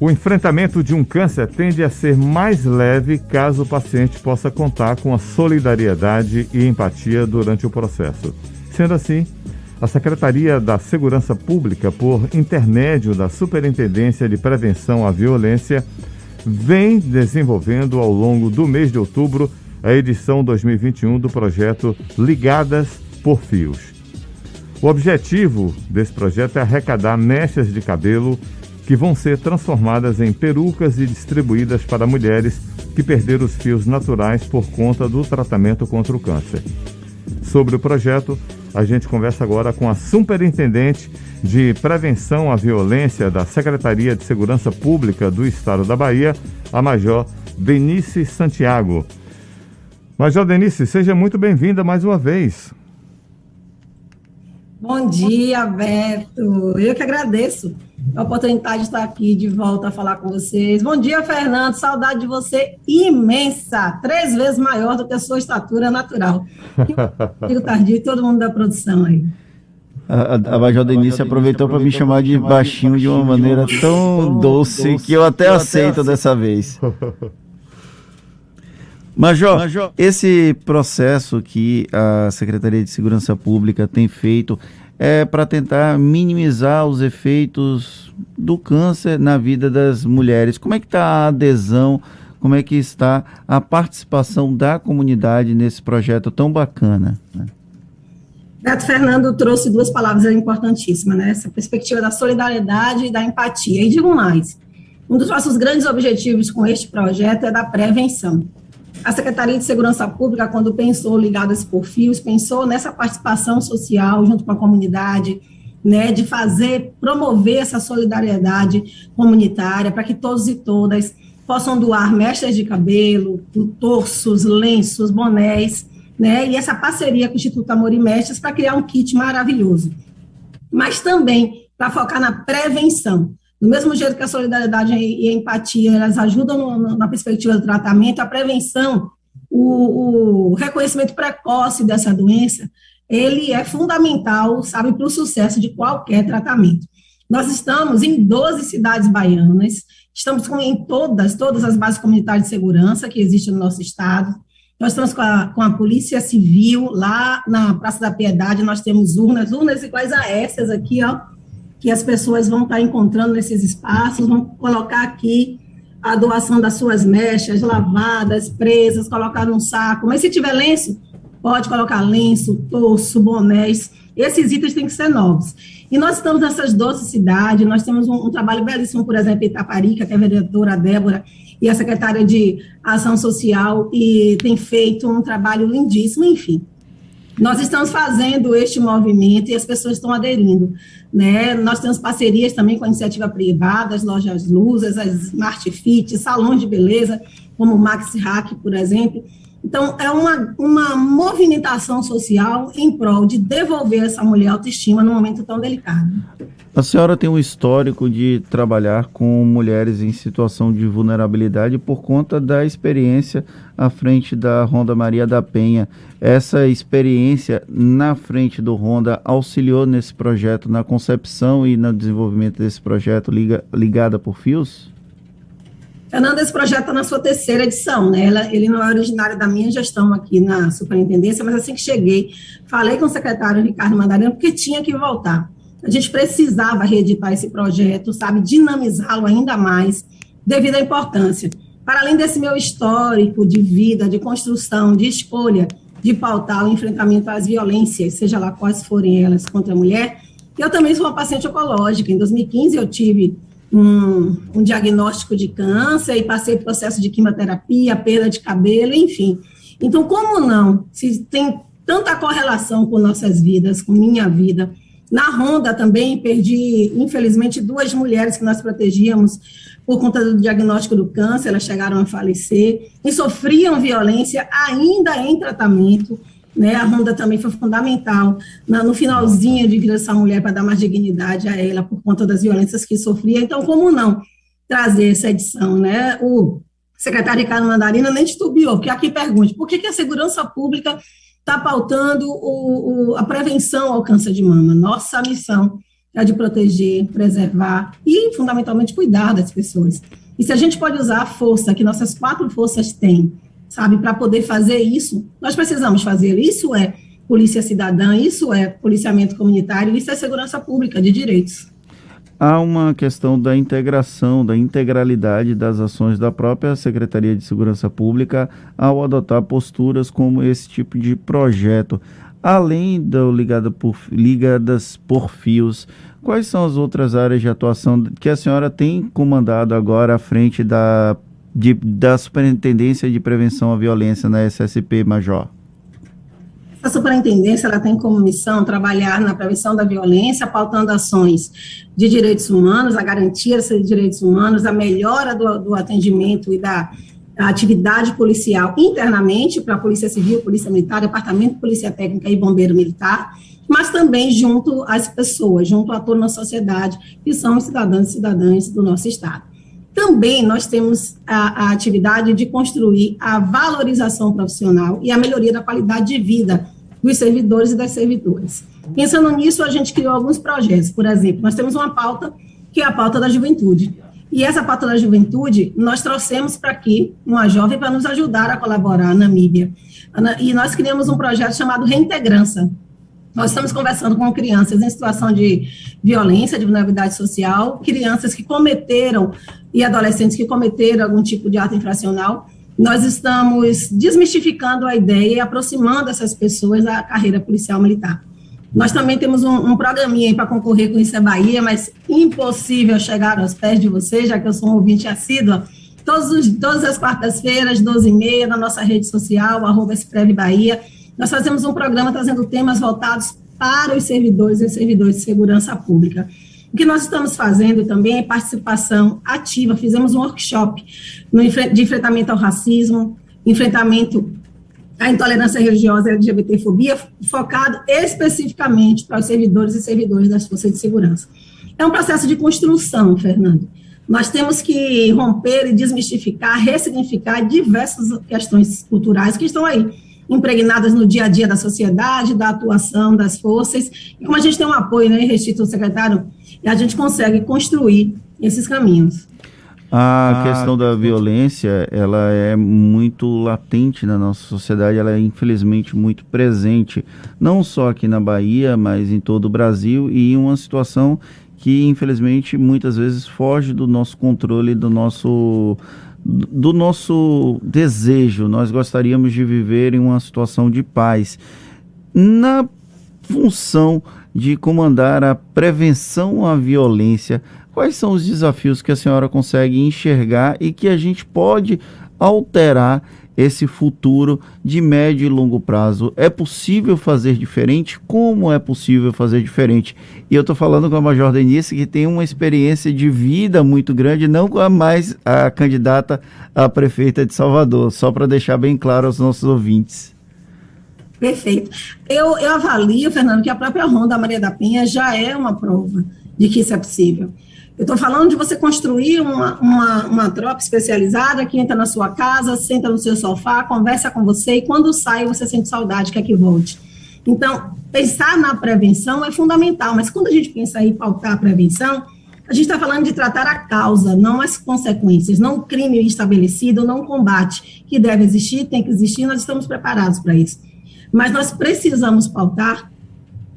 O enfrentamento de um câncer tende a ser mais leve caso o paciente possa contar com a solidariedade e empatia durante o processo. Sendo assim, a Secretaria da Segurança Pública, por intermédio da Superintendência de Prevenção à Violência, vem desenvolvendo ao longo do mês de outubro a edição 2021 do projeto Ligadas por Fios. O objetivo desse projeto é arrecadar mechas de cabelo que vão ser transformadas em perucas e distribuídas para mulheres que perderam os fios naturais por conta do tratamento contra o câncer. Sobre o projeto, a gente conversa agora com a Superintendente de Prevenção à Violência da Secretaria de Segurança Pública do Estado da Bahia, a Major Denise Santiago. Major Denise, seja muito bem-vinda mais uma vez. Bom dia, Beto. Eu que agradeço a oportunidade de estar aqui de volta a falar com vocês. Bom dia, Fernando. Saudade de você imensa, três vezes maior do que a sua estatura natural. Digo tardio e todo mundo da produção aí. A, a Major Denise aproveitou para me chamar de baixinho de uma maneira tão doce que eu até aceito dessa vez. Major, Major, esse processo que a Secretaria de Segurança Pública tem feito é para tentar minimizar os efeitos do câncer na vida das mulheres. Como é que está a adesão? Como é que está a participação da comunidade nesse projeto tão bacana? Né? Beto Fernando trouxe duas palavras importantíssimas, né? Essa perspectiva da solidariedade e da empatia. E digo mais, um dos nossos grandes objetivos com este projeto é da prevenção. A Secretaria de Segurança Pública, quando pensou ligadas por fios, pensou nessa participação social junto com a comunidade, né, de fazer, promover essa solidariedade comunitária para que todos e todas possam doar mechas de cabelo, torsos, lenços, bonés, né, e essa parceria com o Instituto Amor e Mechas para criar um kit maravilhoso. Mas também para focar na prevenção, do mesmo jeito que a solidariedade e a empatia elas ajudam na perspectiva do tratamento, a prevenção, o, o reconhecimento precoce dessa doença, ele é fundamental, sabe, para o sucesso de qualquer tratamento. Nós estamos em 12 cidades baianas, estamos com, em todas, todas as bases comunitárias de segurança que existem no nosso estado. Nós estamos com a, com a Polícia Civil lá na Praça da Piedade, nós temos urnas, urnas iguais a essas aqui, ó, que as pessoas vão estar encontrando nesses espaços, vão colocar aqui a doação das suas mechas lavadas, presas, colocar num saco. Mas se tiver lenço, pode colocar lenço, torso, bonés. Esses itens têm que ser novos. E nós estamos nessas 12 cidades, nós temos um, um trabalho belíssimo, por exemplo, em Itaparica, que é a vereadora Débora e a secretária de Ação Social, e tem feito um trabalho lindíssimo, enfim. Nós estamos fazendo este movimento e as pessoas estão aderindo. Né? Nós temos parcerias também com a iniciativa privada, as lojas Luzes, as Smart Fit, salões de beleza, como o Max Hack, por exemplo. Então, é uma, uma movimentação social em prol de devolver essa mulher autoestima num momento tão delicado. A senhora tem um histórico de trabalhar com mulheres em situação de vulnerabilidade por conta da experiência à frente da Ronda Maria da Penha. Essa experiência na frente do Ronda auxiliou nesse projeto, na concepção e no desenvolvimento desse projeto liga, ligada por fios? Fernanda, esse projeto está na sua terceira edição, né? Ela, ele não é originário da minha gestão aqui na superintendência, mas assim que cheguei, falei com o secretário Ricardo Mandarino, porque tinha que voltar. A gente precisava reeditar esse projeto, sabe, dinamizá-lo ainda mais, devido à importância. Para além desse meu histórico de vida, de construção, de escolha, de pautar o enfrentamento às violências, seja lá quais forem elas contra a mulher, eu também sou uma paciente oncológica. Em 2015 eu tive um, um diagnóstico de câncer e passei por processo de quimioterapia, perda de cabelo, enfim. Então, como não? Se tem tanta correlação com nossas vidas, com minha vida, na Ronda também perdi, infelizmente, duas mulheres que nós protegíamos por conta do diagnóstico do câncer, elas chegaram a falecer e sofriam violência ainda em tratamento. Né? A Ronda também foi fundamental no finalzinho de vida dessa mulher para dar mais dignidade a ela por conta das violências que sofria. Então, como não trazer essa edição? Né? O secretário Ricardo Mandarina nem titubeou, porque aqui pergunte, por que, que a segurança pública está pautando o, o, a prevenção ao câncer de mama. Nossa missão é de proteger, preservar e, fundamentalmente, cuidar das pessoas. E se a gente pode usar a força que nossas quatro forças têm, sabe, para poder fazer isso, nós precisamos fazer. Isso é polícia cidadã, isso é policiamento comunitário, isso é segurança pública de direitos. Há uma questão da integração, da integralidade das ações da própria Secretaria de Segurança Pública ao adotar posturas como esse tipo de projeto. Além do ligada por, ligadas por fios, quais são as outras áreas de atuação que a senhora tem comandado agora à frente da, de, da Superintendência de Prevenção à Violência na SSP Major? A superintendência ela tem como missão trabalhar na prevenção da violência, pautando ações de direitos humanos, a garantia de direitos humanos, a melhora do, do atendimento e da atividade policial internamente para a Polícia Civil, Polícia Militar, Departamento de Polícia Técnica e Bombeiro Militar, mas também junto às pessoas, junto a toda a sociedade, que são os cidadãos e cidadãs do nosso Estado. Também nós temos a, a, atividade de construir a valorização profissional e a melhoria da qualidade de vida dos servidores e das servidoras. Pensando nisso, a gente criou alguns projetos. Por exemplo, nós temos uma pauta que é a pauta da juventude. E essa pauta da juventude, nós trouxemos para aqui uma jovem para nos ajudar a colaborar na Namíbia. E nós criamos um projeto chamado Reintegrança. Nós estamos conversando com crianças em situação de violência, de vulnerabilidade social, crianças que cometeram e adolescentes que cometeram algum tipo de ato infracional. Nós estamos desmistificando a ideia e aproximando essas pessoas da carreira policial militar. Nós também temos um, um programinha para concorrer com isso é Bahia, mas impossível chegar aos pés de vocês, já que eu sou um ouvinte assídua. Todos os, todas as quartas-feiras, 12h30, na nossa rede social, arroba Bahia, nós fazemos um programa trazendo temas voltados para os servidores e servidores de segurança pública. O que nós estamos fazendo também é participação ativa. Fizemos um workshop de enfrentamento ao racismo, enfrentamento à intolerância religiosa e LGBTfobia, focado especificamente para os servidores e servidores das forças de segurança. É um processo de construção, Fernando. Nós temos que romper e desmistificar, ressignificar diversas questões culturais que estão aí, impregnadas no dia a dia da sociedade, da atuação das forças. E como a gente tem um apoio, né, restrito secretário, a gente consegue construir esses caminhos. A questão da violência, ela é muito latente na nossa sociedade, ela é infelizmente muito presente, não só aqui na Bahia, mas em todo o Brasil e em uma situação que infelizmente muitas vezes foge do nosso controle, do nosso do nosso desejo. Nós gostaríamos de viver em uma situação de paz. Na função de comandar a prevenção à violência, quais são os desafios que a senhora consegue enxergar e que a gente pode alterar esse futuro de médio e longo prazo. É possível fazer diferente? Como é possível fazer diferente? E eu estou falando com a Major Denise, que tem uma experiência de vida muito grande, não com a mais a candidata a prefeita de Salvador, só para deixar bem claro aos nossos ouvintes. Perfeito. Eu, eu avalio, Fernando, que a própria Ronda Maria da Penha já é uma prova de que isso é possível. Eu estou falando de você construir uma, uma, uma tropa especializada que entra na sua casa, senta no seu sofá, conversa com você e quando sai você sente saudade, quer que volte. Então, pensar na prevenção é fundamental, mas quando a gente pensa em pautar a prevenção, a gente está falando de tratar a causa, não as consequências, não o crime estabelecido, não o combate que deve existir, tem que existir, nós estamos preparados para isso. Mas nós precisamos pautar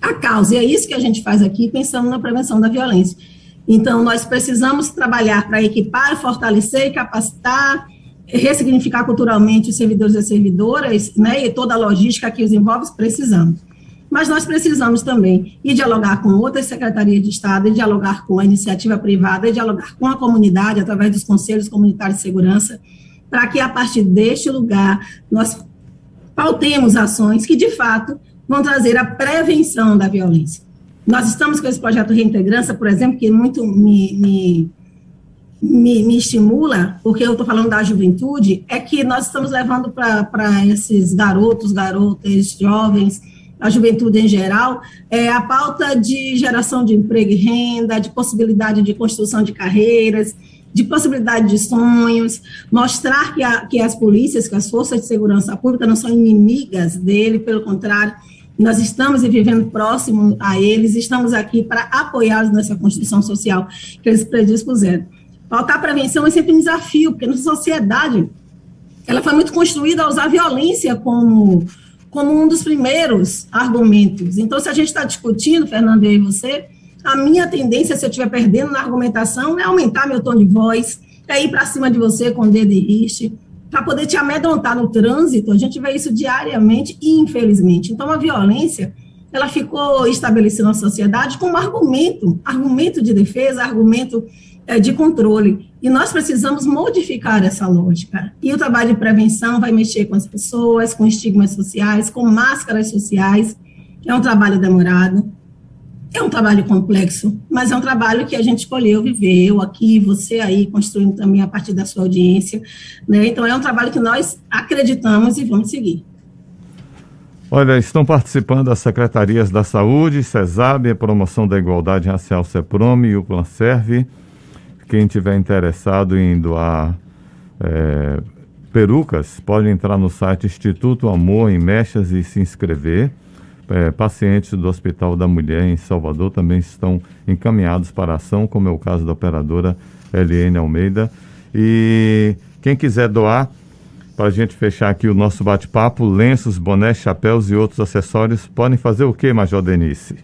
a causa, e é isso que a gente faz aqui, pensando na prevenção da violência. Então, nós precisamos trabalhar para equipar, fortalecer e capacitar, ressignificar culturalmente os servidores e servidoras, né, e toda a logística que os envolve, precisamos. Mas nós precisamos também dialogar com outras secretarias de Estado, dialogar com a iniciativa privada, dialogar com a comunidade, através dos conselhos comunitários de segurança, para que, a partir deste lugar, nós pautemos ações que, de fato, vão trazer a prevenção da violência. Nós estamos com esse projeto Reintegrança, por exemplo, que muito me, me, me, me estimula, porque eu estou falando da juventude, é que nós estamos levando para esses garotos, garotas, jovens, a juventude em geral, é a pauta de geração de emprego e renda, de possibilidade de construção de carreiras, de possibilidade de sonhos, mostrar que, a, que as polícias, que as forças de segurança pública não são inimigas dele, pelo contrário, nós estamos vivendo próximo a eles, estamos aqui para apoiá-los nessa construção social que eles predispuseram. Faltar a prevenção é sempre um desafio, porque na sociedade ela foi muito construída a usar a violência como, como um dos primeiros argumentos. Então, se a gente está discutindo, Fernando, e você, a minha tendência, se eu estiver perdendo na argumentação, é aumentar meu tom de voz, é ir para cima de você com o dedo e riste, para poder te amedrontar no trânsito. A gente vê isso diariamente, infelizmente. Então, a violência, ela ficou estabelecida na sociedade como argumento, argumento de defesa, argumento é, de controle. E nós precisamos modificar essa lógica. E o trabalho de prevenção vai mexer com as pessoas, com estigmas sociais, com máscaras sociais. É um trabalho demorado, é um trabalho complexo, mas é um trabalho que a gente escolheu viver, eu aqui, você aí, construindo também a partir da sua audiência. Né? Então, é um trabalho que nós acreditamos e vamos seguir. Olha, estão participando as secretarias da Saúde, CESAB, Promoção da Igualdade Racial, CEPROME e o Planserve. Quem tiver interessado em doar é, perucas, pode entrar no site Instituto Amor em Mechas e se inscrever. É, pacientes do Hospital da Mulher em Salvador também estão encaminhados para ação, como é o caso da operadora LN Almeida. E quem quiser doar, para a gente fechar aqui o nosso bate-papo, lenços, bonés, chapéus e outros acessórios, podem fazer o que, Major Denise?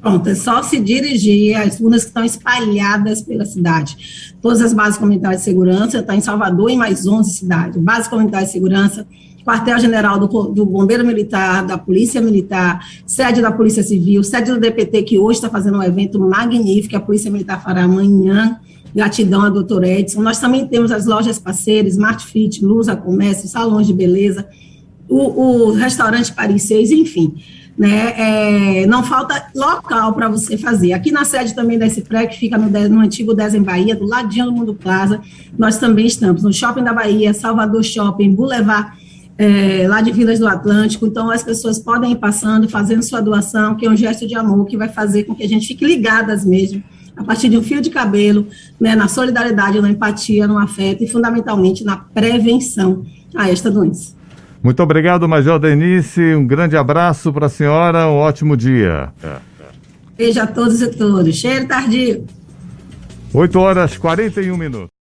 Pronto, é só se dirigir às urnas que estão espalhadas pela cidade. Todas as bases comunitárias de segurança, está em Salvador e mais 11 cidades. Base comunitária de segurança, quartel-general do, do, Bombeiro Militar, da Polícia Militar, sede da Polícia Civil, sede do DPT, que hoje está fazendo um evento magnífico, a Polícia Militar fará amanhã. Gratidão a doutor Edson. Nós também temos as lojas parceiras, Smart Fit, Lusa Comércio, salões de beleza, o, o restaurante Paris 6, enfim né? É, não falta local para você fazer. Aqui na sede também da SPRE, que fica no, no antigo Desen Bahia, do ladinho do Mundo Plaza, nós também estamos no Shopping da Bahia, Salvador Shopping, Boulevard, é, lá de Vilas do Atlântico. Então, as pessoas podem ir passando, fazendo sua doação, que é um gesto de amor que vai fazer com que a gente fique ligadas mesmo a partir de um fio de cabelo, né, na solidariedade, na empatia, no afeto e, fundamentalmente, na prevenção a esta doença. Muito obrigado, Major Denise. Um grande abraço para a senhora. Um ótimo dia. Beijo a todos e todas. Cheiro tardio. 8 horas 41 minutos.